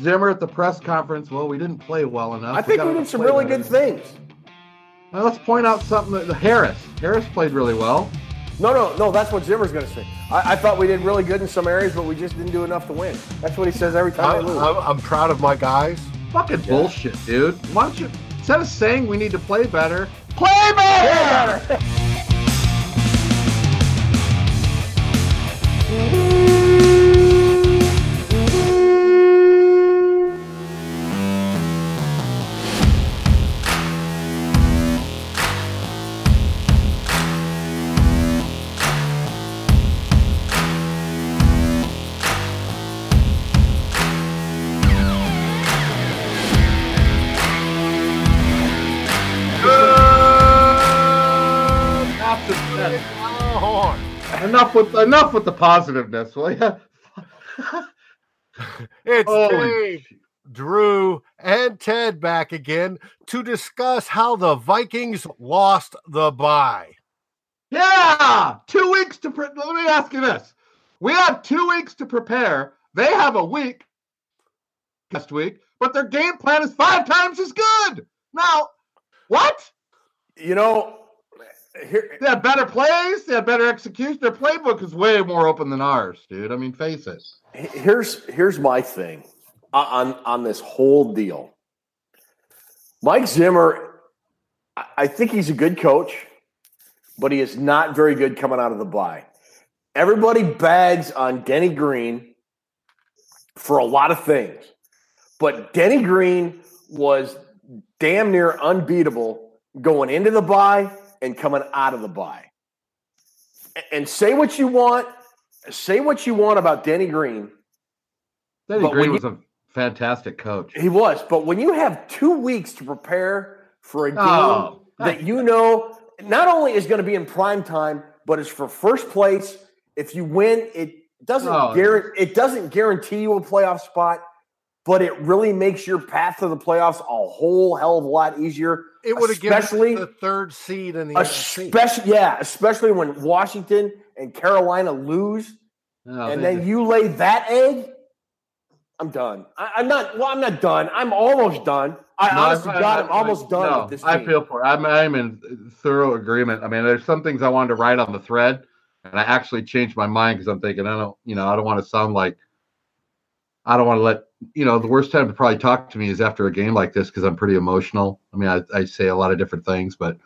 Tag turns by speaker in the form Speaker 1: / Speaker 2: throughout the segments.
Speaker 1: Zimmer at the press conference. Well, we didn't play well enough.
Speaker 2: I think we did some really
Speaker 1: better."
Speaker 2: good things.
Speaker 1: Now, let's point out something that Harris. Harris played really well.
Speaker 2: No, no, no. That's what Zimmer's going to say. I, I thought we did really good in some areas, but we just didn't do enough to win. That's what he says every time
Speaker 3: I'm,
Speaker 2: lose.
Speaker 3: I'm, I'm proud of my guys.
Speaker 1: Fucking bullshit, dude. Why don't you instead of saying we need to play better, play better? Enough enough with enough with the positiveness, will you?
Speaker 3: It's
Speaker 1: Holy
Speaker 3: Dave, Drew, and Ted back again to discuss how the Vikings lost the bye.
Speaker 1: Yeah, two weeks to. Pre- Let me ask you this: We have two weeks to prepare. They have a week next week, but their game plan is five times as good. Now, what?
Speaker 2: you know, here,
Speaker 1: They had better plays. They had better execution. Their playbook is way more open than ours, dude. I mean, face it.
Speaker 2: here's here's my thing on on this whole deal. Mike Zimmer, I- I think he's a good coach, but he is not very good coming out of the bye. Everybody bags on Denny Green for a lot of things, but Denny Green was damn near unbeatable going into the bye and coming out of the bye. And say what you want, say what you want about Denny Green.
Speaker 1: Denny
Speaker 2: But
Speaker 1: Green was a fantastic coach.
Speaker 2: He was, but when you have two weeks to prepare for a game
Speaker 1: Oh.
Speaker 2: that you know not only is going to be in prime time, but it's for first place. If you win, it doesn't
Speaker 1: Oh.
Speaker 2: guarantee it doesn't guarantee you a playoff spot, but it really makes your path to the playoffs a whole hell of a lot easier.
Speaker 3: It would have given
Speaker 2: Especially-
Speaker 3: the third seed in the
Speaker 2: Especially, yeah, especially when Washington and Carolina lose, oh,
Speaker 1: No,
Speaker 2: and
Speaker 1: they-
Speaker 2: then you lay that egg. I'm done. I, I'm not. Well, I'm not done. I'm almost done. I
Speaker 1: No,
Speaker 2: honestly,
Speaker 1: I-
Speaker 2: God,
Speaker 1: I-
Speaker 2: I'm almost done
Speaker 1: no,
Speaker 2: with this.
Speaker 1: I feel for. It. I'm I'm in thorough agreement. I mean, there's some things I wanted to write on the thread, and I actually changed my mind because I'm thinking I don't, you know, I don't want to sound like I don't want to let you know. The worst time to probably talk to me is after a game like this because I'm pretty emotional. I mean, I, I say a lot of different things, but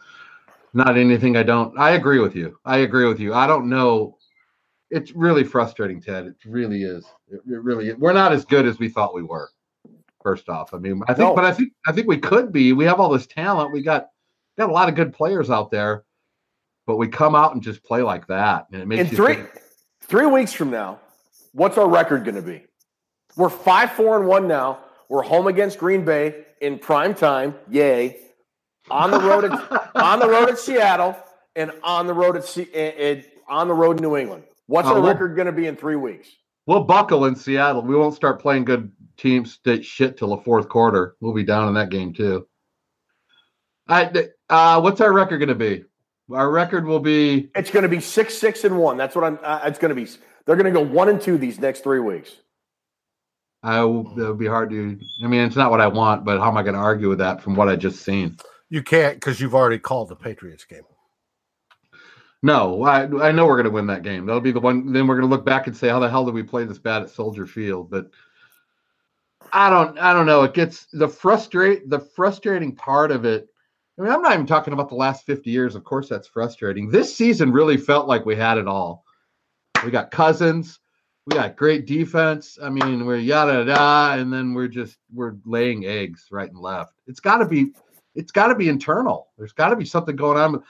Speaker 1: not anything I don't. I agree with you. I agree with you. I don't know. It's really frustrating, Ted. It really is. It, it really. Is. We're not as good as we thought we were. First off, I mean, I think,
Speaker 2: No.
Speaker 1: but I think, I think we could be. We have all this talent. We got got a lot of good players out there, but we come out and just play like that, and it makes
Speaker 2: In three
Speaker 1: think,
Speaker 2: three weeks from now, what's our record going to be? We're five, four, and one now. We're home against Green Bay in prime time. Yay! On the road at on the road at Seattle and on the road at C, eh, eh, on the road in New England. What's
Speaker 1: Oh,
Speaker 2: our
Speaker 1: we'll-
Speaker 2: record going to be in three weeks?
Speaker 1: we'll buckle in Seattle. We won't start playing good teams that shit till the fourth quarter. We'll be down in that game too. I, uh, what's our record going to be? Our record will be
Speaker 2: It's going to be six, six, and one. That's what I'm. Uh, it's going to be. They're going to go one and two these next three weeks.
Speaker 1: I that would be hard to. I mean, it's not what I want, but how am I going to argue with that from what I just seen?
Speaker 3: You can't because you've already called the Patriots game.
Speaker 1: No, I, I know we're going to win that game. That'll be the one. Then we're going to look back and say, how the hell did we play this bad at Soldier Field? But I don't, I don't know. It gets the frustrate, the frustrating part of it. I mean, I'm not even talking about the last 50 years. Of course, that's frustrating. This season really felt like we had it all. We got Cousins, we got great defense. I mean, we're yada yada, and then we're just we're laying eggs right and left. It's got to be, it's got to be internal. There's got to be something going on.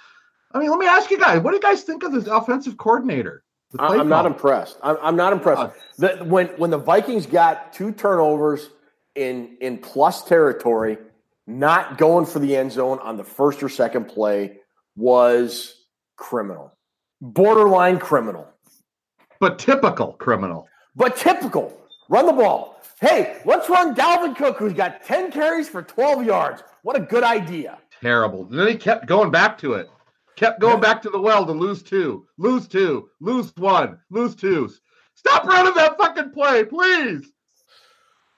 Speaker 1: I mean, let me ask you guys, what do you guys think of this offensive coordinator?
Speaker 2: I'm not impressed. I'm, I'm not impressed.
Speaker 1: Uh,
Speaker 2: The, when when the Vikings got two turnovers in in plus territory, not going for the end zone on the first or second play was criminal, borderline criminal,
Speaker 1: but typical criminal.
Speaker 2: but typical. Run the ball. Hey, let's run Dalvin Cook, who's got 10 carries for 12 yards. What a good idea.
Speaker 1: Terrible. And then he kept going back to it. Kept going back to the well to lose two, lose two, lose one, lose two. Stop running that fucking play, please.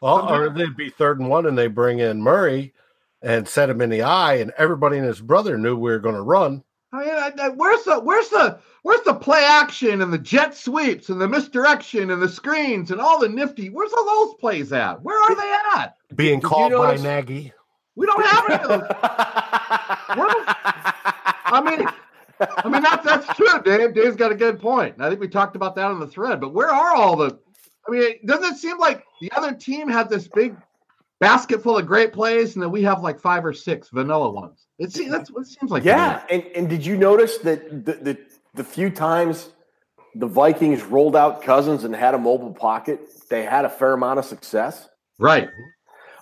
Speaker 3: Well, or they'd be third and one, and they bring in Murray and set him in the eye, and everybody and his brother knew we were going to run.
Speaker 1: I mean, I, I, where's the where's the where's the play action and the jet sweeps and the misdirection and the screens and all the nifty? Where's all those plays at? Where are they at?
Speaker 3: Being
Speaker 2: Did you
Speaker 3: called by
Speaker 2: notice-
Speaker 3: Nagy.
Speaker 1: We don't have any of those. I mean, I mean that's that's true, Dave. Dave's got a good point. And I think we talked about that on the thread. But where are all the? I mean, doesn't it seem like the other team had this big basket full of great plays, and then we have like five or six vanilla ones? It seems that's what it seems like.
Speaker 2: Yeah, and and did you notice that the, the the few times the Vikings rolled out Cousins and had a mobile pocket, they had a fair amount of success.
Speaker 1: Right.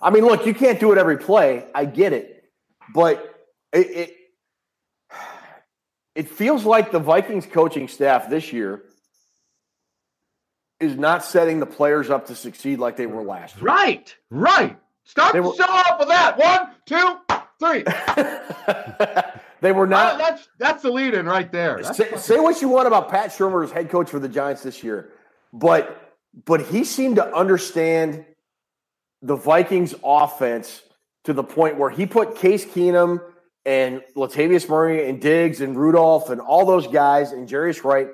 Speaker 2: I mean, look, you can't do it every play. I get it, but it it, it feels like the Vikings coaching staff this year is not setting the players up to succeed like they were last year.
Speaker 1: Right. Right. Start
Speaker 2: They
Speaker 1: the show off with that. One, two, three.
Speaker 2: they were not.
Speaker 1: that's that's the lead in right there.
Speaker 2: Say, say what you want about Pat Shurmur as head coach for the Giants this year, but but he seemed to understand the Vikings offense to the point where he put Case Keenum and Latavius Murray and Diggs and Rudolph and all those guys and Jarius Wright.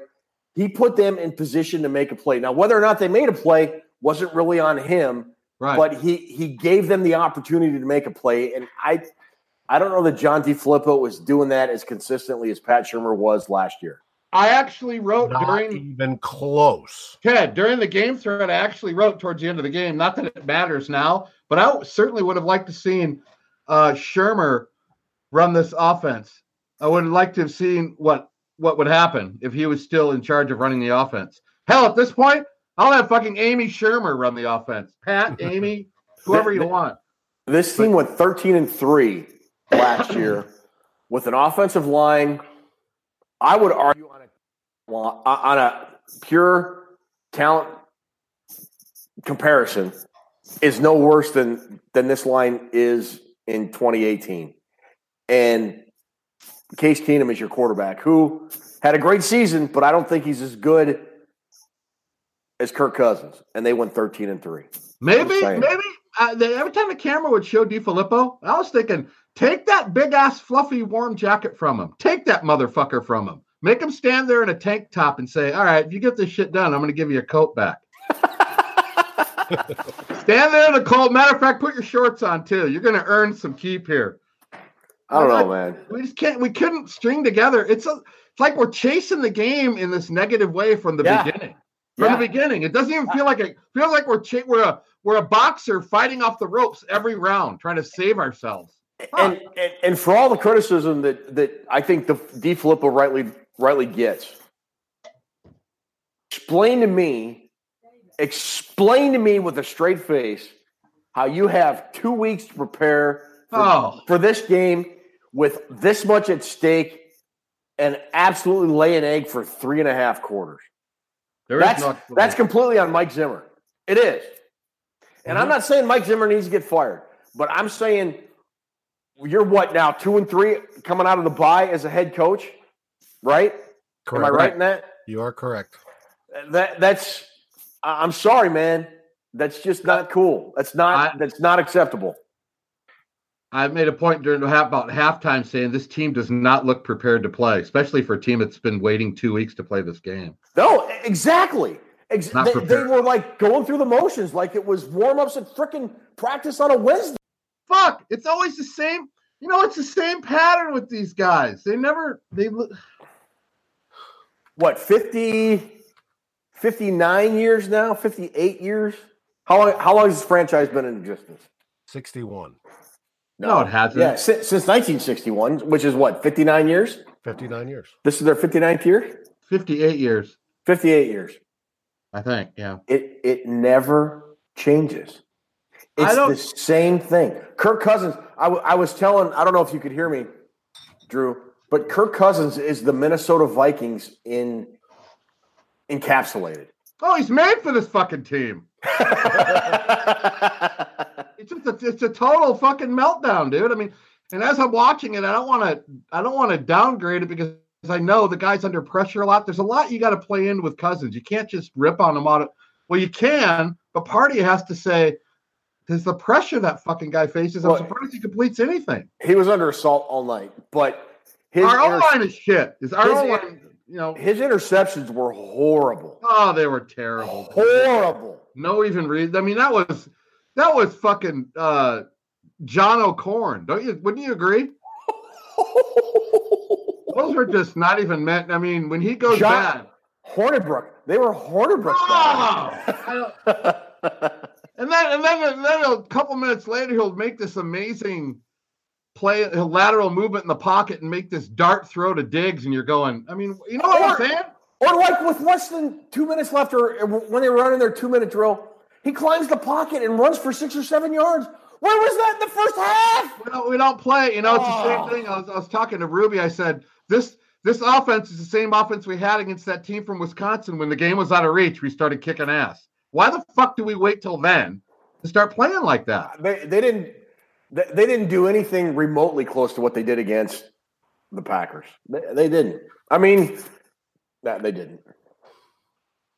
Speaker 2: He put them in position to make a play. Now, whether or not they made a play wasn't really on him,
Speaker 1: right.
Speaker 2: but he he gave them the opportunity to make a play. And I I don't know that John DeFilippo was doing that as consistently as Pat Shurmur was last year.
Speaker 1: I actually wrote
Speaker 3: Not
Speaker 1: during
Speaker 3: even close.
Speaker 1: Ted, during the game thread, I actually wrote towards the end of the game, not that it matters now, but I certainly would have liked to seen uh, Shurmur run this offense. I would have liked to have seen what what would happen if he was still in charge of running the offense. Hell, at this point, I'll have fucking Amy Schumer run the offense. Pat, Amy, whoever you want.
Speaker 2: This team went 13 and 3 last year with an offensive line. I would argue on a on a pure talent comparison is no worse than than this line is in 2018. And Case Keenum is your quarterback who had a great season, but I don't think he's as good as Kirk Cousins. And they went 13 and 3.
Speaker 1: Maybe, maybe uh, the, every time the camera would show DeFilippo, I was thinking, take that big ass fluffy warm jacket from him. Take that motherfucker from him. Make him stand there in a tank top and say, "All right, if you get this shit done, I'm going to give you a coat back." stand there in the cold. Matter of fact, put your shorts on too. You're going to earn some keep here.
Speaker 2: I don't know, man.
Speaker 1: We just can't. We couldn't string together. It's a, it's like we're chasing the game in this negative way from the
Speaker 2: Yeah.
Speaker 1: beginning. From
Speaker 2: Yeah.
Speaker 1: the beginning, it doesn't even feel like it feels like we're cha- we're a we're a boxer fighting off the ropes every round, trying to save ourselves.
Speaker 2: And, and and for all the criticism that that I think the DeFilippo rightly rightly gets, explain to me, explain to me with a straight face how you have two weeks to prepare for,
Speaker 1: Oh.
Speaker 2: for this game with this much at stake and absolutely lay an egg for three and a half quarters.
Speaker 1: There is
Speaker 2: That's that's completely on Mike Zimmer. It is. And I'm mm-hmm. not saying Mike Zimmer needs to get fired, but I'm saying you're what now, two and three coming out of the bye as a head coach, right? Am I right in that?
Speaker 3: You are correct.
Speaker 2: That that's I- I'm sorry, man. That's just not cool. That's not
Speaker 1: I-
Speaker 2: that's not acceptable.
Speaker 1: I made a point during the half, about halftime saying this team does not look prepared to play, especially for a team that's been waiting two weeks to play this game.
Speaker 2: No, exactly. Ex- they, they were like going through the motions like it was warm ups and freaking practice on a Wednesday.
Speaker 1: Fuck! It's always the same. You know, it's the same pattern with these guys. They never they look.
Speaker 2: what 50 59 years now 58 years how long how long has this franchise been in existence
Speaker 3: 61,
Speaker 1: No, it hasn't.
Speaker 2: yeah since, since 1961 which is what 59 years
Speaker 3: 59 years.
Speaker 2: this is their 59th year
Speaker 1: 58 years,
Speaker 2: 58 years
Speaker 1: I think. Yeah.
Speaker 2: it it never changes
Speaker 1: I
Speaker 2: it's the same thing kirk cousins I, w- I was telling i don't know if you could hear me drew but kirk cousins is the minnesota vikings in encapsulated
Speaker 1: Oh, he's made for this fucking team. It's just a, it's a total fucking meltdown, dude. I mean, and as I'm watching it, I don't want to I don't want to downgrade it because I know the guy's under pressure a lot. There's a lot you got to play in with Cousins. You can't just rip on him out. Of, well, you can, but party has to say, Because the pressure that fucking guy faces, I'm
Speaker 2: Well,
Speaker 1: surprised he completes anything.
Speaker 2: He was under assault all night, but his
Speaker 1: our
Speaker 2: inter-
Speaker 1: line is shit. Is our
Speaker 2: his
Speaker 1: line? You know,
Speaker 2: his interceptions were horrible.
Speaker 1: oh, they were terrible.
Speaker 2: Horrible.
Speaker 1: No, even read. I mean, that was that was fucking uh, John O'Corn. Don't you? Wouldn't you agree? Those are just not even meant. I mean, when he goes
Speaker 2: John-
Speaker 1: bad,
Speaker 2: Hornibrook. They were Hornibrook.
Speaker 1: Oh! and then and then and then a couple minutes later, he'll make this amazing play, lateral movement in the pocket, and make this dart throw to Diggs, and you're going. I mean, you know what I'm saying?
Speaker 2: or like with less than two minutes left, or when they were running their two minute drill, he climbs the pocket and runs for six or seven yards. Where was that in the first half?
Speaker 1: We don't, we don't play. You know, it's the
Speaker 2: Oh.
Speaker 1: same ah. thing. I was, I was talking to Ruby. I said this this offense is the same offense we had against that team from Wisconsin when the game was out of reach. We started kicking ass. Why the fuck do we wait till then to start playing like that?
Speaker 2: Uh, they they didn't they, they didn't do anything remotely close to what they did against the Packers. They, they didn't. I mean, that they didn't.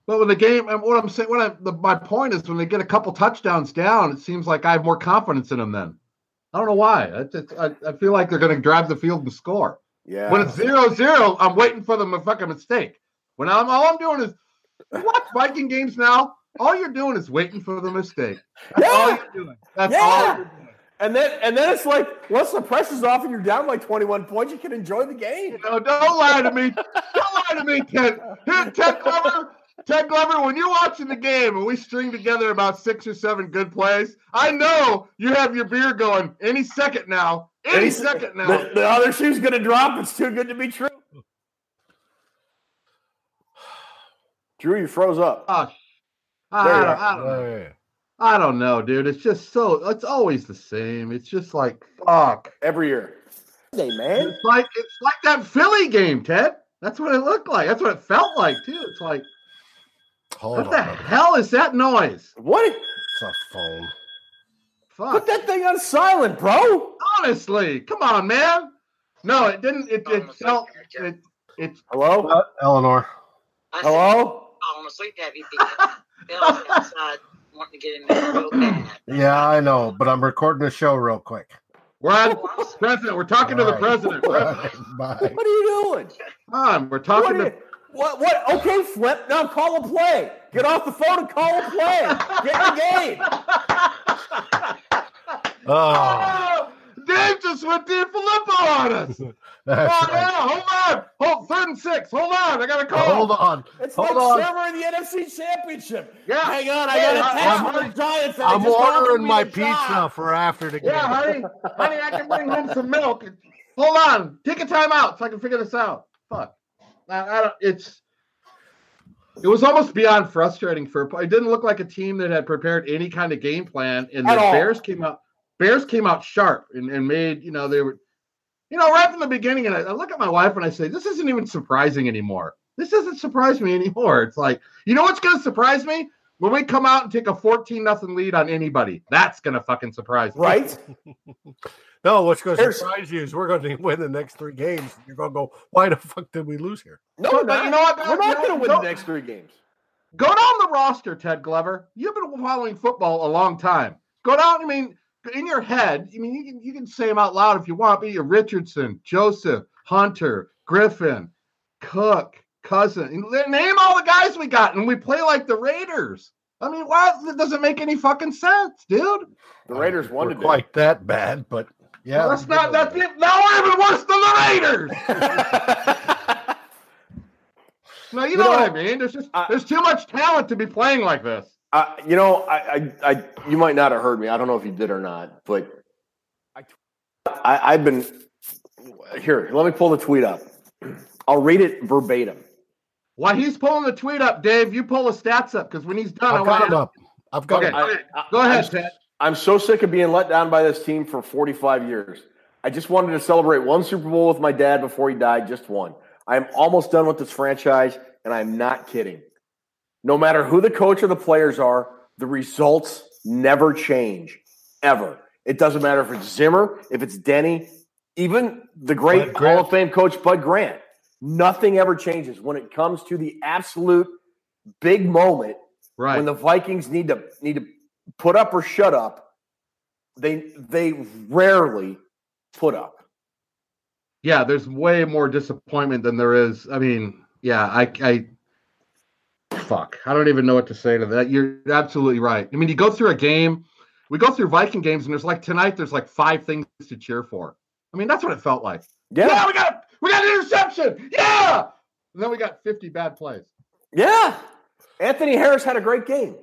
Speaker 1: But when the game, and what I'm saying, what I, the, my point is, when they get a couple touchdowns down, it seems like I have more confidence in them. Then I don't know why. I, just, I, I feel like they're going to drive the field and score.
Speaker 2: Yeah.
Speaker 1: When it's zero zero, I'm waiting for them a mistake. When I'm all I'm doing is watch Viking games now. All you're doing is waiting for the mistake. That's all
Speaker 2: Yeah.
Speaker 1: you're doing. That's
Speaker 2: Yeah.
Speaker 1: all you're doing.
Speaker 2: and then and then it's like once the pressure's off and you're down by 21 points, you can enjoy the game.
Speaker 1: No, don't lie to me. Don't lie to me, Ted. Here, Ted Glover. Ted Glover, when you're watching the game and we string together about six or seven good plays, I know you have your beer going any second now. Any
Speaker 2: Any
Speaker 1: second now.
Speaker 2: The, the other shoe's gonna drop. It's too good to be true. Drew, you froze up.
Speaker 1: Gosh. I,
Speaker 2: There you
Speaker 1: don't. I, don't, know.
Speaker 3: Hey.
Speaker 1: I don't know, dude. It's just so, it's always the same. It's just like, fuck.
Speaker 2: Every year. Hey man.
Speaker 1: It's like, it's like that Philly game, Ted. That's what it looked like. That's what it felt like, too. It's like,
Speaker 3: Hold
Speaker 1: what
Speaker 3: on.
Speaker 1: the hell is that noise?
Speaker 2: What?
Speaker 3: It's a phone.
Speaker 1: Fuck.
Speaker 2: Put that thing on silent, bro.
Speaker 1: Honestly, come on, man. No, it didn't. It, it
Speaker 4: my
Speaker 1: felt.
Speaker 4: God.
Speaker 1: It, it's
Speaker 2: Hello?
Speaker 3: Uh, Eleanor.
Speaker 4: I
Speaker 2: Hello?
Speaker 4: Falling asleep heavy because Bill's outside wanting to get in there real bad.
Speaker 3: Yeah, I know, but I'm recording a show real quick.
Speaker 1: we're on oh, president. We're talking to the
Speaker 3: All right.
Speaker 1: president. President,
Speaker 3: Bye.
Speaker 2: What are you doing?
Speaker 1: come on. We're talking
Speaker 2: are
Speaker 1: to.
Speaker 2: you- what? What? Okay, Flip. Now call a play. Get off the phone and call a play. Get in the game.
Speaker 3: Oh,
Speaker 1: Oh, Dave just went to Filippo on us. Oh,
Speaker 3: that's
Speaker 1: yeah.
Speaker 3: right.
Speaker 1: Hold on. Hold third and six. Hold on. I got to call.
Speaker 3: Hold on.
Speaker 2: It's
Speaker 3: Hold
Speaker 2: like
Speaker 3: on.
Speaker 2: Sarah in the NFC Championship.
Speaker 1: Yeah.
Speaker 2: Hang on, I
Speaker 1: Hey,
Speaker 2: got a
Speaker 1: I-
Speaker 2: text
Speaker 1: I'm-
Speaker 2: from the Giants. that
Speaker 3: I'm
Speaker 2: just offered
Speaker 3: ordering my pizza
Speaker 2: job.
Speaker 3: for after the game.
Speaker 1: Yeah, honey. honey, I can bring home some milk. Hold on. Take a time out so I can figure this out. Fuck. I, I don't. It's. It was almost beyond frustrating for. It didn't look like a team that had prepared any kind of game plan, and the
Speaker 2: all.
Speaker 1: Bears came out. Bears came out sharp and, and made. You know they were. You know, right from the beginning, and I, I look at my wife and I say, "This isn't even surprising anymore. This doesn't surprise me anymore." It's like, you know what's going to surprise me when we come out and take a fourteen nothing lead on anybody. That's going to fucking surprise me.
Speaker 2: Right?
Speaker 3: No, what's going to surprise you is we're going to win the next three games. You're going to go, why the fuck did we lose here?
Speaker 2: No,
Speaker 1: But-
Speaker 2: we're
Speaker 1: but
Speaker 2: not.
Speaker 1: you know what?
Speaker 2: We're
Speaker 1: You
Speaker 2: not going to win
Speaker 1: Go-
Speaker 2: the next three games.
Speaker 1: Go down the roster, Ted Glover. You've been following football a long time. Go down. I mean, in your head. I mean, you can you can say them out loud if you want. But you Richardson, Joseph, Hunter, Griffin, Cook, Cousin. and Name all the guys we got, and we play like the Raiders. I mean, why? That doesn't make any fucking sense, dude.
Speaker 2: The Raiders won
Speaker 3: We're
Speaker 2: today.
Speaker 3: quite that bad, but yeah.
Speaker 1: that's not. That's it. Now we're even worse than the Raiders. No, you,
Speaker 2: You
Speaker 1: know,
Speaker 2: know,
Speaker 1: what I mean. There's just
Speaker 2: I-
Speaker 1: there's too much talent to be playing like this.
Speaker 2: Uh, you know, I, I, I, you might not have heard me. I don't know if you did or not, but I, I, I've been here. Let me pull the tweet up. I'll read it verbatim.
Speaker 1: While he's pulling the tweet up, Dave, you pull the stats up because when he's done,
Speaker 3: I've
Speaker 1: I
Speaker 3: got it up. I've got
Speaker 1: Okay,
Speaker 3: it.
Speaker 2: I- I-
Speaker 1: Go ahead,
Speaker 2: I'm,
Speaker 1: Ted.
Speaker 2: I'm so sick of being let down by this team for 45 years. I just wanted to celebrate one Super Bowl with my dad before he died, just one. I'm almost done with this franchise, and I'm not kidding. No matter who the coach or the players are, the results never change, ever. It doesn't matter if it's Zimmer, if it's Denny, even the great Hall of Fame coach Bud Grant. Nothing ever changes when it comes to the absolute big moment
Speaker 1: Right.
Speaker 2: when the Vikings need to need to put up or shut up, they they rarely put up.
Speaker 1: Yeah, there's way more disappointment than there is. I mean, yeah, I, I, fuck, I don't even know what to say to that. You're absolutely right. I mean, you go through a game, we go through Viking games, and there's like tonight, there's like five things to cheer for. I mean, that's what it felt like.
Speaker 2: Yeah,
Speaker 1: Yeah, we got we got an interception. Yeah, and then we got 50 bad plays.
Speaker 2: yeah. Anthony Harris had a great game.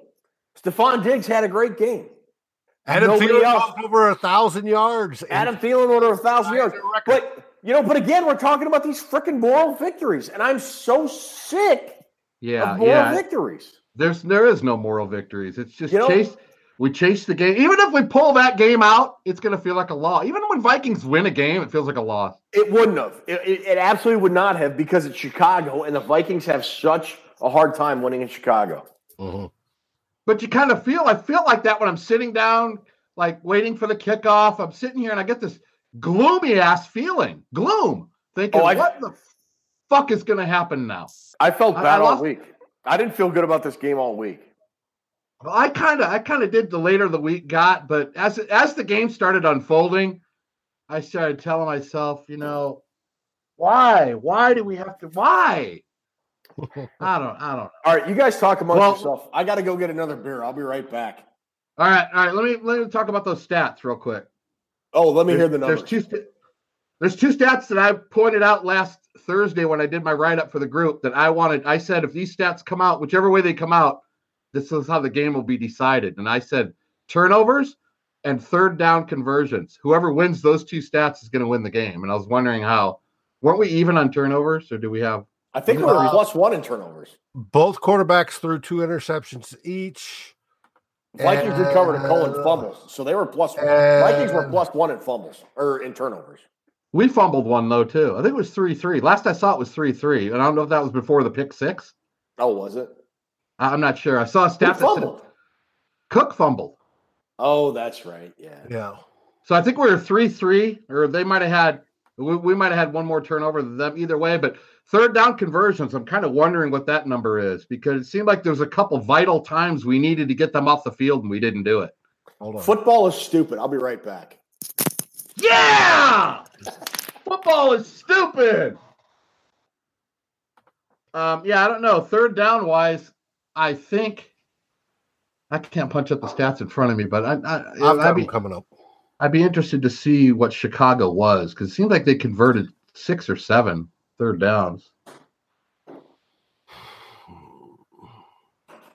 Speaker 2: Stefon Diggs had a great game.
Speaker 3: Adam
Speaker 2: Nobody
Speaker 3: Thielen
Speaker 2: else.
Speaker 3: over a thousand yards.
Speaker 2: Adam Thielen over a thousand yards. But you know, but again, we're talking about these freaking moral victories, and I'm so sick
Speaker 1: Yeah,
Speaker 2: of moral
Speaker 1: yeah.
Speaker 2: victories.
Speaker 1: There's there is no moral victories. It's just
Speaker 2: You know-
Speaker 1: chase. We chase the game. Even if we pull that game out, it's going to feel like a loss. Even when Vikings win a game, it feels like a loss.
Speaker 2: It wouldn't have. It, it, it absolutely would not have because it's Chicago, and the Vikings have such a hard time winning in Chicago.
Speaker 3: Mhm.
Speaker 1: But you kind of feel. I feel like that when I'm sitting down, like waiting for the kickoff. I'm sitting here and I get this gloomy ass feeling, gloom, thinking,
Speaker 2: Oh, I-
Speaker 1: what the fuck is going to happen now?
Speaker 2: I felt bad
Speaker 1: I
Speaker 2: all
Speaker 1: lost-
Speaker 2: week. I didn't feel good about this game all week.
Speaker 1: Well, I kind of, I kind of did the later the week got, but as as the game started unfolding, I started telling myself, you know, why, why do we have to, why? I don't, I don't.
Speaker 2: All right, you guys talk amongst
Speaker 1: Well-
Speaker 2: yourself. I got to go get another beer. I'll be right back.
Speaker 1: All right, all right. Let me let me talk about those stats real quick.
Speaker 2: Oh, let me
Speaker 1: There's,
Speaker 2: hear the numbers.
Speaker 1: there's two. sta- There's two stats that I pointed out last Thursday when I did my write up for the group that I wanted. I said if these stats come out, whichever way they come out, this is how the game will be decided. And I said turnovers and third down conversions. Whoever wins those two stats is going to win the game. And I was wondering how. Weren't we even on turnovers, or do we have?
Speaker 2: I think we were
Speaker 3: Uh,
Speaker 2: plus one in turnovers.
Speaker 3: Both quarterbacks threw two interceptions each.
Speaker 2: Vikings recovered a Cullen
Speaker 3: And-
Speaker 2: fumbles, so they were plus one. Vikings were plus one in fumbles or in turnovers.
Speaker 1: We fumbled one though too. I think it was three three. Last I saw it was three three, and I don't know if that was before the pick six.
Speaker 2: Oh, was it?
Speaker 1: I- I'm not sure. I saw a
Speaker 2: Who
Speaker 1: stat that said
Speaker 2: fumbled?
Speaker 1: Cook fumbled.
Speaker 2: Oh, that's right. Yeah.
Speaker 3: Yeah.
Speaker 1: So I think we were three three, or they might have had we, we might have had one more turnover than them either way. But third down conversions, I'm kind of wondering what that number is because it seemed like there was a couple vital times we needed to get them off the field and we didn't do it.
Speaker 3: Hold on.
Speaker 2: Football is stupid. I'll be right back.
Speaker 1: Yeah, football is stupid. Um, yeah, I don't know. Third down wise, I think I can't punch up the stats in front of me, but I, I
Speaker 3: I've got
Speaker 1: be,
Speaker 3: them coming up.
Speaker 1: I'd be interested to see what Chicago was because it seemed like they converted six or seven third downs.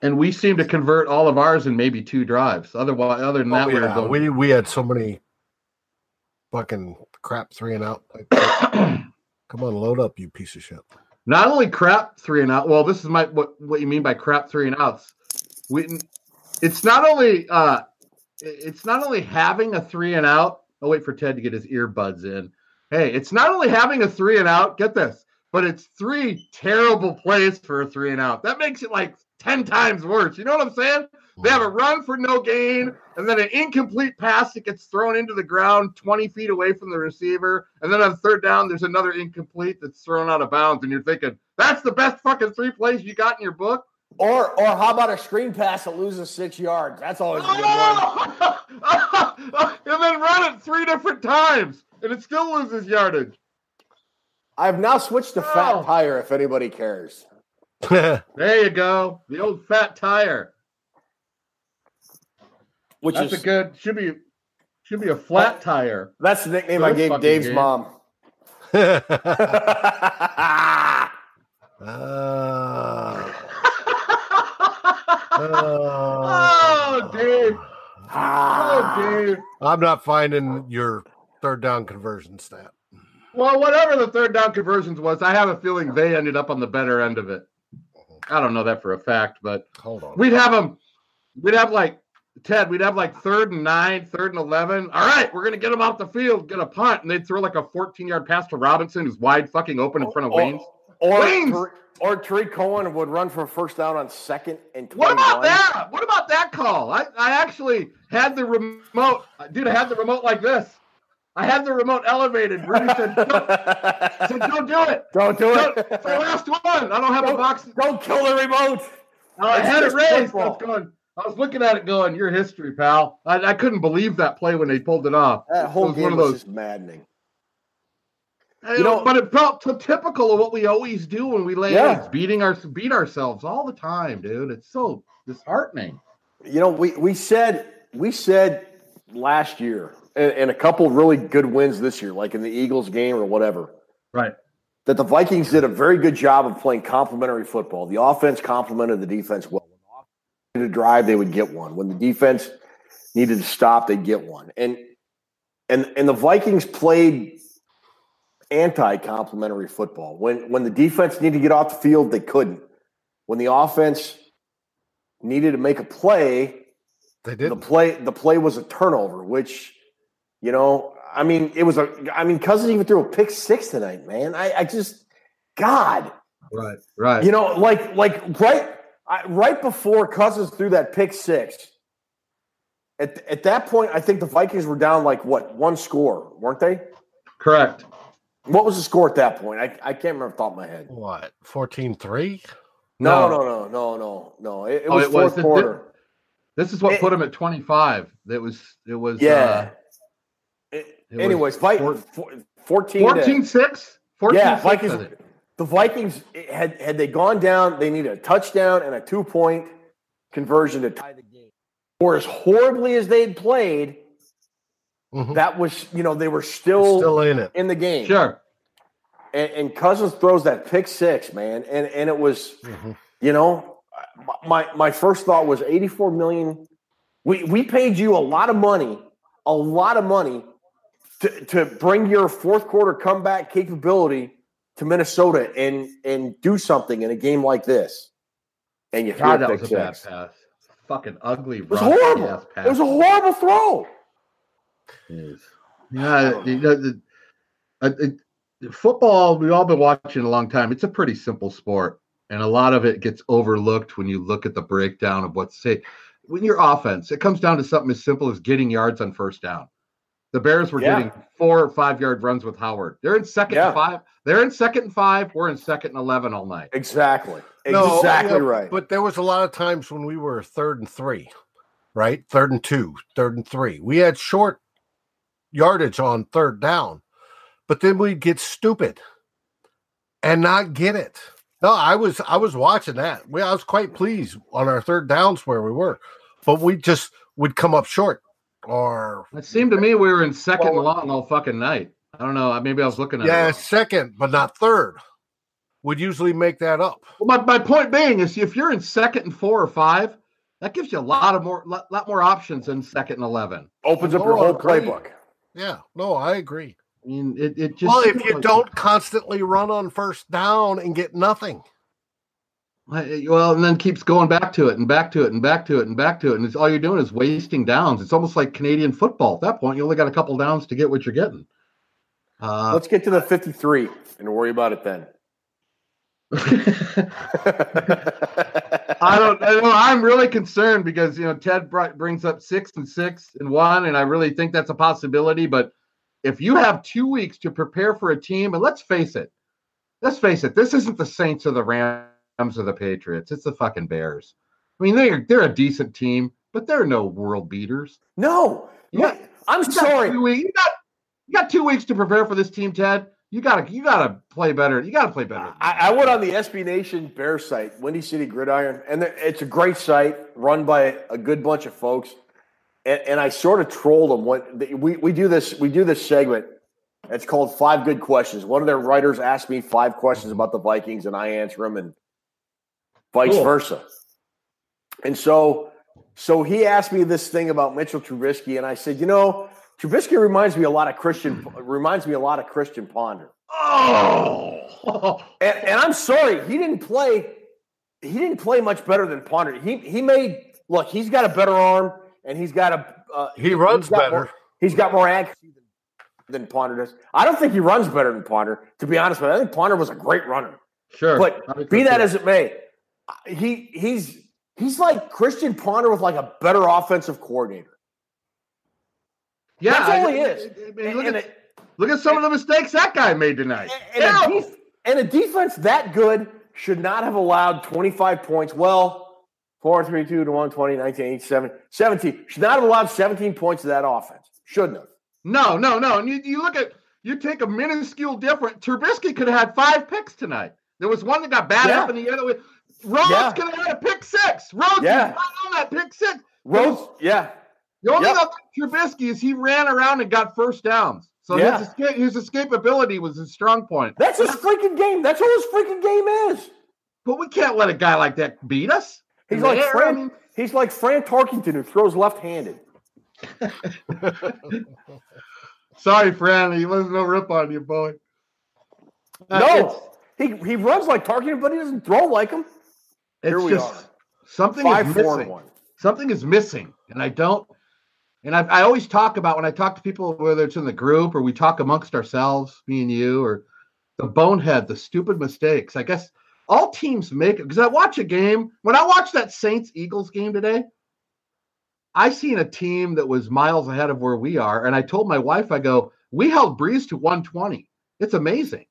Speaker 1: And we seem to convert all of ours in maybe two drives. Otherwise, other than that,
Speaker 3: Oh,
Speaker 1: we were
Speaker 3: yeah.
Speaker 1: going.
Speaker 3: we we had so many fucking crap three and out. Come on, load up, you piece of shit.
Speaker 1: not only crap three and out. Well, this is my what what you mean by crap three and outs. We it's not only uh it's not only having a three and out. I'll wait for Ted to get his earbuds in. Hey, it's not only having a three and out, get this, but it's three terrible plays for a three and out. That makes it like 10 times worse. You know what I'm saying? They have a run for no gain, and then an incomplete pass that gets thrown into the ground 20 feet away from the receiver. And then on third down, there's another incomplete that's thrown out of bounds. And you're thinking, that's the best fucking three plays you got in your book?
Speaker 2: Or or how about a screen pass that loses six yards? That's always a good one.
Speaker 1: and then run it three different times, and it still loses yardage.
Speaker 2: I've now switched to fat
Speaker 1: Oh.
Speaker 2: tire. If anybody cares,
Speaker 1: There you go. The old fat tire.
Speaker 2: Which
Speaker 1: That's
Speaker 2: is
Speaker 1: a good, should be should be a flat tire.
Speaker 2: that's the nickname I gave Dave's
Speaker 1: game.
Speaker 2: mom.
Speaker 3: Ah.
Speaker 1: oh, Dave.
Speaker 2: Ah.
Speaker 1: Oh, Dave.
Speaker 3: I'm not finding your third down conversion stat.
Speaker 1: Well, whatever the third down conversions was, I have a feeling they ended up on the better end of it. I don't know that for a fact, but
Speaker 3: Hold on.
Speaker 1: we'd have them. We'd have like Ted. We'd have like third and nine, third and eleven. All right, we're gonna get them off the field, get a punt, and they'd throw like a 14 yard pass to Robinson, who's wide fucking open in front of Waynes.
Speaker 2: Or
Speaker 1: Waynes.
Speaker 2: Tar- or Tarik Cohen would run for a first down on second and
Speaker 1: What about that? What about that call? I, I actually had the remote, dude. I had the remote like this. I had the remote elevated. Rudy said, "Don't, said, don't do it.
Speaker 2: Don't do
Speaker 1: Don't,
Speaker 2: it.
Speaker 1: it's the last one. I don't have a
Speaker 2: Don't-
Speaker 1: box.
Speaker 2: Don't kill the remote.
Speaker 1: Uh,
Speaker 2: I
Speaker 1: had it raised.
Speaker 2: Football.
Speaker 1: was going. I was looking at it going, "You're history, pal." I, I couldn't believe that play when they pulled it off.
Speaker 2: That whole
Speaker 1: was
Speaker 2: game
Speaker 1: one of
Speaker 2: was just maddening.
Speaker 1: You know, but it felt so typical of what we always do when we lay
Speaker 2: Yeah.
Speaker 1: eggs, beating our beat ourselves all the time, dude. It's so disheartening.
Speaker 2: You know, we we said we said last year and, and a couple really good wins this year, like in the Eagles game or whatever,
Speaker 1: Right.
Speaker 2: that the Vikings did a very good job of playing complementary football. The offense complemented the defense well. When the offense needed a drive, they would get one. When the defense needed to stop, they'd get one. And and and the Vikings played anti-complementary football. When when the defense needed to get off the field, they couldn't. When the offense needed to make a play,
Speaker 3: They did.
Speaker 2: the play the play was a turnover, which you know, I mean, it was a. I mean, Cousins even threw a pick six tonight, man. I, I just, God,
Speaker 1: Right. Right.
Speaker 2: you know, like like right I, right before Cousins threw that pick six. At, at that point, I think the Vikings were down like what one score, weren't they?
Speaker 1: Correct.
Speaker 2: What was the score at that point? I, I can't remember off the top of my head.
Speaker 3: What? 14 3?
Speaker 2: No,
Speaker 1: No.
Speaker 2: no, no, no, no, no. It, it
Speaker 1: Oh,
Speaker 2: was
Speaker 1: it was
Speaker 2: fourth
Speaker 1: the-
Speaker 2: quarter.
Speaker 1: This is what
Speaker 2: It-
Speaker 1: put him at 25. It was it was
Speaker 2: yeah.
Speaker 1: uh,
Speaker 2: It-
Speaker 1: it was
Speaker 2: anyways, Vi-
Speaker 1: four-
Speaker 2: four- 14 to-
Speaker 1: 14 6. 14
Speaker 2: yeah,
Speaker 1: 6,
Speaker 2: Vikings.
Speaker 1: I think.
Speaker 2: The Vikings had had they gone down, they needed a touchdown and a two point conversion to tie the game. Or as horribly as they'd played,
Speaker 3: Mhm.
Speaker 2: that was you know they were still,
Speaker 3: Still in it.
Speaker 2: in the game.
Speaker 1: Sure.
Speaker 2: And, and Cousins throws that pick six, man, and and it was
Speaker 3: Mhm.
Speaker 2: you know my my first thought was eighty four million. We we paid you a lot of money, a lot of money to to bring your fourth quarter comeback capability to Minnesota and and do something in a game like this. And you threw
Speaker 1: God, that was a bad pass. Fucking ugly.
Speaker 2: It was horrible. It was a horrible throw.
Speaker 1: Yeah, you know, the, uh, it, football we've all been watching a long time. It's a pretty simple sport, and a lot of it gets overlooked when you look at the breakdown of what's say. When your offense, it comes down to something as simple as getting yards on first down. The Bears were
Speaker 2: Yeah.
Speaker 1: getting four or five yard runs with Howard. They're in second
Speaker 2: Yeah.
Speaker 1: and five. They're in second and five. We're in second and eleven all night.
Speaker 2: Exactly.
Speaker 3: No,
Speaker 2: Exactly
Speaker 3: yeah,
Speaker 2: right.
Speaker 3: But there was a lot of times when we were third and three, right? Third and two, third and three. We had short yardage on third down, but then we'd get stupid and not get it. No, I was I was watching that. We I was quite pleased on our third downs where we were, but we just would come up short. Or
Speaker 1: It seemed to me we were in second
Speaker 2: Well-
Speaker 1: long all fucking night. I don't know. Maybe I was looking at it.
Speaker 3: yeah, second, but not third. Would usually make that up.
Speaker 1: Well, my, my point being is if you're in second and four or five, that gives you a lot of more lot, lot more options than second and eleven.
Speaker 2: Opens up
Speaker 3: Oh,
Speaker 2: your whole playbook.
Speaker 3: Yeah, no, I agree.
Speaker 1: I mean, it, it just
Speaker 3: well, if you
Speaker 1: like-
Speaker 3: don't constantly run on first down and get nothing,
Speaker 1: I- well, and then keeps going back to it and back to it and back to it and back to it, and it's all you're doing is wasting downs. It's almost like Canadian football. At that point, you only got a couple downs to get what you're getting. Uh,
Speaker 2: Let's get to the 53 and worry about it then.
Speaker 1: I don't know. I'm really concerned because you know Ted brings up six and six and one, and I really think that's a possibility. But if you have two weeks to prepare for a team, and let's face it, let's face it, this isn't the Saints or the Rams or the Patriots. It's the fucking Bears. I mean, they're they're a decent team, but they're no world beaters.
Speaker 2: no.
Speaker 1: Yeah.
Speaker 2: I'm
Speaker 1: You
Speaker 2: sorry.
Speaker 1: weeks- You got, you got two weeks to prepare for this team, Ted. You gotta you gotta play better. You gotta play better.
Speaker 2: I, I went on the SB Nation Bear site, Windy City Gridiron, and it's a great site run by a good bunch of folks. And, and I sort of trolled them. What we, we do this we do this segment. It's called Five Good Questions. One of their writers asked me five questions about the Vikings, and I answer them, and vice
Speaker 1: Cool.
Speaker 2: versa. And so, so he asked me this thing about Mitchell Trubisky, and I said, you know, Trubisky reminds me a lot of Christian reminds me a lot of Christian Ponder.
Speaker 1: Oh,
Speaker 2: And, and I'm sorry, he didn't play. He didn't play much better than Ponder. He he made look. He's got a better arm, and he's got a. Uh,
Speaker 3: he runs better.
Speaker 2: More, he's got more accuracy than, than Ponder does. I don't think he runs better than Ponder. To be honest with you, I think Ponder was a great runner.
Speaker 1: sure.
Speaker 2: But be that as it may, he he's he's like Christian Ponder with like a better offensive coordinator.
Speaker 1: yeah,
Speaker 2: That's all
Speaker 1: I-
Speaker 2: he is.
Speaker 1: I mean, look,
Speaker 2: and
Speaker 1: at,
Speaker 2: a-
Speaker 1: look at some of the mistakes that guy made tonight.
Speaker 2: and, and a def- and a defense that good should not have allowed 25 points. Well, 4 3 2 to 120, 1987. 17. Should not have allowed 17 points to that offense. Shouldn't have.
Speaker 1: No, no, no. And you, you look at you take a minuscule difference. Trubisky could have had five picks tonight. There was one that got bad
Speaker 2: Yeah.
Speaker 1: up in the other way. Rhodes
Speaker 2: Yeah.
Speaker 1: could have had a pick six. Rhodes
Speaker 2: Yeah.
Speaker 1: was right on that pick six.
Speaker 2: Rhodes, yeah.
Speaker 1: The only
Speaker 2: Yep.
Speaker 1: thing about Trubisky is he ran around and got first downs. So
Speaker 2: Yeah.
Speaker 1: his, escape, his escapability was his strong point.
Speaker 2: That's his freaking game. That's what his freaking game is.
Speaker 1: But we can't let a guy like that beat us.
Speaker 2: He's
Speaker 1: In the
Speaker 2: like
Speaker 1: air,
Speaker 2: Fran, he's like Fran Tarkenton who throws left-handed.
Speaker 1: sorry, Fran. He was no rip on you, boy. Uh,
Speaker 2: no, he he runs like Tarkington, but he doesn't throw like him.
Speaker 1: It's,
Speaker 2: Here we
Speaker 1: just
Speaker 2: are.
Speaker 1: something
Speaker 2: Five,
Speaker 1: is missing.
Speaker 2: and one.
Speaker 1: something is missing and i don't and I, I always talk about when i talk to people whether it's in the group or we talk amongst ourselves me and you or the bonehead the stupid mistakes i guess all teams make it because i watch a game when i watched that saints eagles game today i seen a team that was miles ahead of where we are and i told my wife i go we held Brees to 120 it's amazing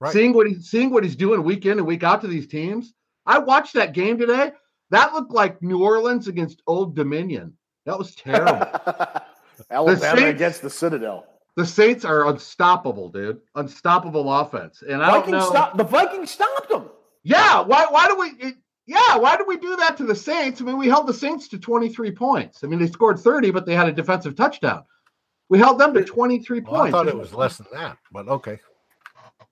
Speaker 3: Right.
Speaker 1: seeing what he's seeing what he's doing week in and week out to these teams i watched that game today that looked like New Orleans against Old Dominion. That was terrible.
Speaker 2: Alabama
Speaker 1: Saints-
Speaker 2: against the Citadel.
Speaker 1: the Saints are unstoppable, dude. Unstoppable offense. And I don't know.
Speaker 2: stop, the Vikings stopped them.
Speaker 1: Yeah, why why do we it, yeah, why did we do that to the Saints? I mean, we held the Saints to 23 points. I mean, they scored 30, but they had a defensive touchdown. We held them to 23
Speaker 3: Well, I
Speaker 1: points.
Speaker 3: thought it was less than that, but okay.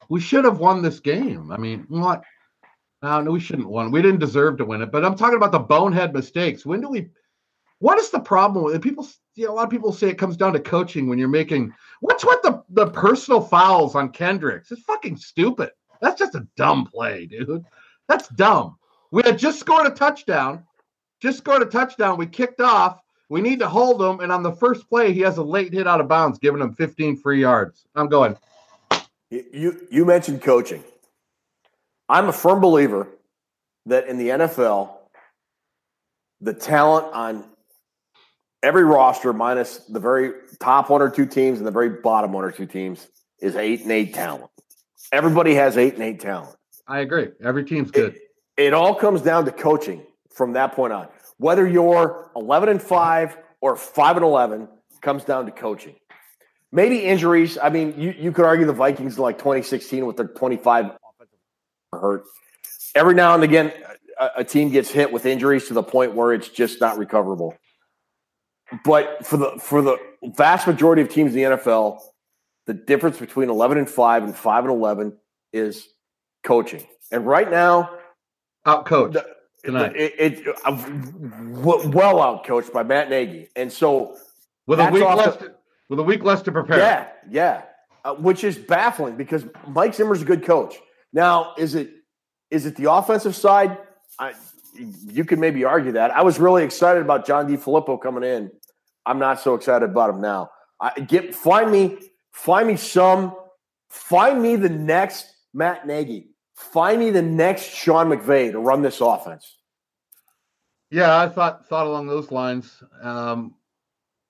Speaker 1: we should have won this game. I mean, what? No, no, we shouldn't win. We didn't deserve to win it. But I'm talking about the bonehead mistakes. When do we? What is the problem with it? People? You know, a lot of people say it comes down to coaching when you're making. What's with the the personal fouls on Kendricks? It's fucking stupid. That's just a dumb play, dude. That's dumb. We had just scored a touchdown. Just scored a touchdown. We kicked off. We need to hold him. And on the first play, he has a late hit out of bounds, giving him 15 free yards. I'm going.
Speaker 2: You you mentioned coaching. I'm a firm believer that in the NFL, the talent on every roster, minus the very top one or two teams and the very bottom one or two teams, is eight and eight talent. Everybody has eight and eight talent.
Speaker 1: I agree. Every team's good.
Speaker 2: It, it all comes down to coaching from that point on. Whether you're 11 and 5 or 5 and 11 comes down to coaching. Maybe injuries. I mean, you, you could argue the Vikings like 2016 with their 25 offensive hurt. Every now and again, a, a team gets hit with injuries to the point where it's just not recoverable. But for the for the vast majority of teams in the NFL, the difference between 11 and 5 and 5 and 11 is coaching. And right now,
Speaker 1: Out coach tonight
Speaker 2: it, it uh, well out coached by Matt Nagy, and so
Speaker 1: with a week less. to, with a week less to prepare.
Speaker 2: yeah, yeah, uh, which is baffling because Mike Zimmer's a good coach. Now, is it is it the offensive side? I, you could maybe argue that. I was really excited about John DeFilippo coming in. I'm not so excited about him now. I, get find me find me some find me the next Matt Nagy. Find me the next Sean McVay to run this offense.
Speaker 1: Yeah, I thought thought along those lines. Um,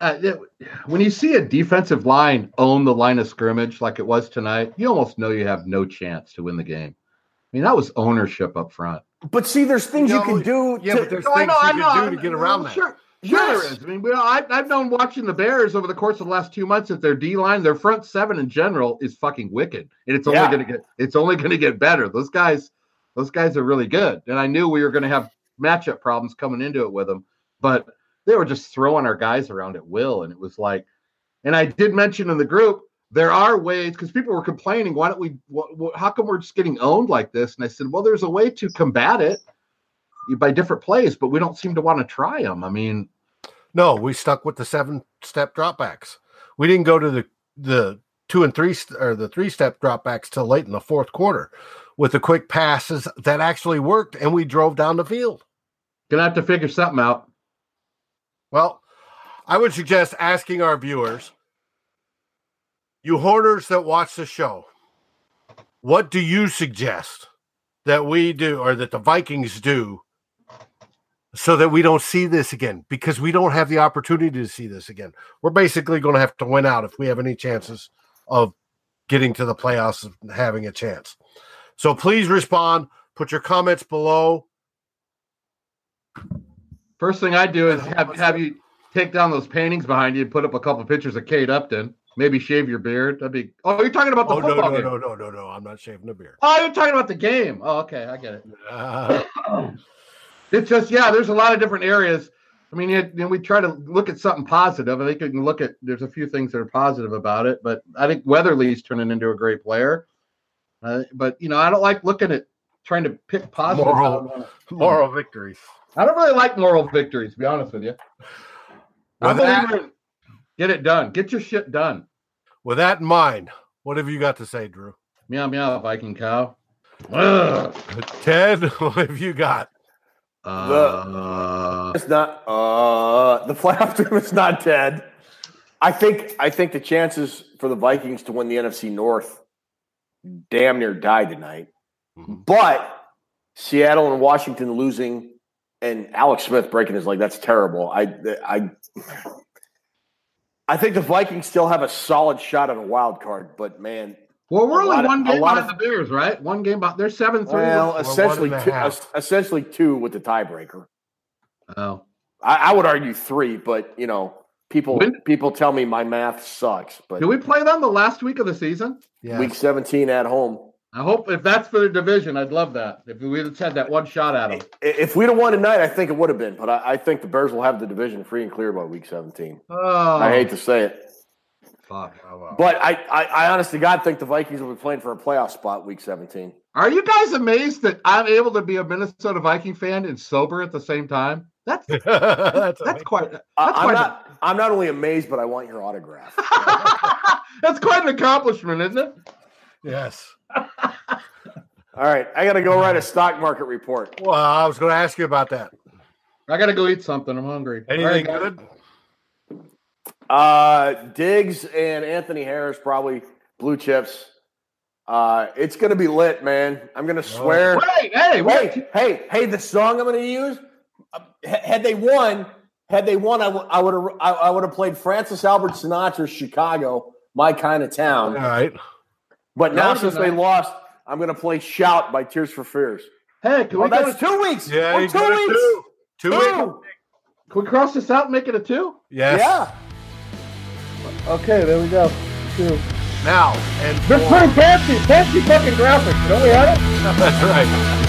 Speaker 1: uh, it- when you see a defensive line own the line of scrimmage like it was tonight, you almost know you have no chance to win the game. I mean, that was ownership up front.
Speaker 2: But see, there's things you
Speaker 3: No,
Speaker 2: can do.
Speaker 3: yeah,
Speaker 2: to-
Speaker 3: but there's
Speaker 1: No,
Speaker 3: things
Speaker 1: know,
Speaker 3: you
Speaker 1: I
Speaker 3: can
Speaker 1: know,
Speaker 3: do to
Speaker 1: I-
Speaker 3: get
Speaker 1: I-
Speaker 3: around that.
Speaker 1: Sure, sure
Speaker 2: Yes.
Speaker 1: is. I mean, we, I, I've known watching the Bears over the course of the last two months that their D line, their front seven in general, is fucking wicked, and it's only
Speaker 2: Yeah.
Speaker 1: going to get it's only going to get better. Those guys, those guys are really good, and I knew we were going to have matchup problems coming into it with them, but they were just throwing our guys around at will, and it was like, and I did mention in the group there are ways because people were complaining, why don't we? What, what, how come we're just getting owned like this? And I said, well, there's a way to combat it by different plays, but we don't seem to want to try them. I mean,
Speaker 3: No, we stuck with the seven step dropbacks. We didn't go to the the two and three or the three step dropbacks till late in the fourth quarter with the quick passes that actually worked, and we drove down the field.
Speaker 1: gonna have to figure something out.
Speaker 3: Well, I would suggest asking our viewers, you hoarders that watch the show, what do you suggest that we do or that the Vikings do so that we don't see this again? Because we don't have the opportunity to see this again. We're basically going to have to win out if we have any chances of getting to the playoffs and having a chance. So please respond, put your comments below.
Speaker 1: First thing I do is have have you take down those paintings behind you and put up a couple pictures of Kate Upton. Maybe shave your beard. That'd be. Oh, you're talking about the
Speaker 3: Oh no,
Speaker 1: football
Speaker 3: no,
Speaker 1: game.
Speaker 3: no, no, no, no! no. I'm not shaving the beard.
Speaker 1: Oh, you're talking about the game. Oh, okay, I get it.
Speaker 3: Uh,
Speaker 1: It's just yeah, there's a lot of different areas. I mean, you know, we try to look at something positive. I think you can look at. There's a few things that are positive about it, but I think Weatherly's turning into a great player. Uh, but you know, I don't like looking at trying to pick positive.
Speaker 3: Moral. moral victories.
Speaker 1: I don't really like moral victories, to be honest with you.
Speaker 3: With that,
Speaker 1: believe in get it done. Get your shit done.
Speaker 3: with that in mind, what have you got to say, Drew?
Speaker 1: Meow meow, Viking cow. Ugh.
Speaker 3: Ted, what have you got?
Speaker 1: Uh,
Speaker 2: It's not uh the playoff team It's not dead. I think I think the chances for the Vikings to win the NFC North damn near died tonight.
Speaker 3: Mhm.
Speaker 2: But Seattle and Washington losing and Alex Smith breaking his leg, that's terrible. I I I think the Vikings still have a solid shot at a wild card, but man,
Speaker 1: well, we're only
Speaker 2: lot of-
Speaker 1: one game behind
Speaker 2: of-
Speaker 1: the Bears, right? One game, but they're seven three.
Speaker 2: well,
Speaker 3: one
Speaker 2: essentially two, essentially two with the tiebreaker.
Speaker 1: oh,
Speaker 2: I, I would argue three, but you know, people
Speaker 1: When-
Speaker 2: people tell me my math sucks. But
Speaker 1: do we play them the last week of the season?
Speaker 3: Yes.
Speaker 2: week seventeen at home.
Speaker 1: I hope if that's for the division, I'd love that. If we just had that one shot at them.
Speaker 2: If we'd have won tonight, I think it would have been. But I, I think the Bears will have the division free and clear by week seventeen.
Speaker 1: Oh,
Speaker 2: I hate to say it,
Speaker 1: fuck.
Speaker 2: but I, I, I honest to God think the Vikings will be playing for a playoff spot week seventeen.
Speaker 1: Are you guys amazed that I'm able to be a Minnesota Viking fan and sober at the same time? That's
Speaker 3: that's
Speaker 1: that's
Speaker 3: amazing.
Speaker 1: quite that's
Speaker 2: I, I'm
Speaker 1: quite
Speaker 2: not I'm not only amazed, but I want your autograph.
Speaker 1: that's quite an accomplishment, isn't it?
Speaker 3: Yes.
Speaker 2: All right, I got to go write a stock market report.
Speaker 3: Well, I was going to ask you about that.
Speaker 1: I gotta go eat something. I'm hungry.
Speaker 3: Anything
Speaker 1: right,
Speaker 3: good?
Speaker 2: Uh, Diggs and Anthony Harris probably blue chips. Uh, it's gonna be lit, man. I'm gonna swear.
Speaker 1: Wait, hey, wait.
Speaker 2: Hey, hey, hey! The song I'm going to use. uh, Had they won, had they won, I would have, I, I would have played Francis Albert Sinatra's "Chicago," my kind of town.
Speaker 3: right.
Speaker 2: But now,
Speaker 1: That
Speaker 2: since they lost, I'm going to play "Shout" by Tears for Fears.
Speaker 1: Hey, can
Speaker 2: Oh,
Speaker 1: we, go
Speaker 2: that's
Speaker 1: to,
Speaker 2: two weeks.
Speaker 3: Yeah,
Speaker 2: oh,
Speaker 3: We're
Speaker 2: two weeks.
Speaker 3: two. Two weeks.
Speaker 1: Can we cross this out and make it a two?
Speaker 3: Yes.
Speaker 2: Yeah.
Speaker 1: Okay, there we go. Two.
Speaker 3: Now and
Speaker 1: They're
Speaker 3: for-
Speaker 1: pretty fancy, fancy fucking graphics. Don't we have it?
Speaker 3: That's right.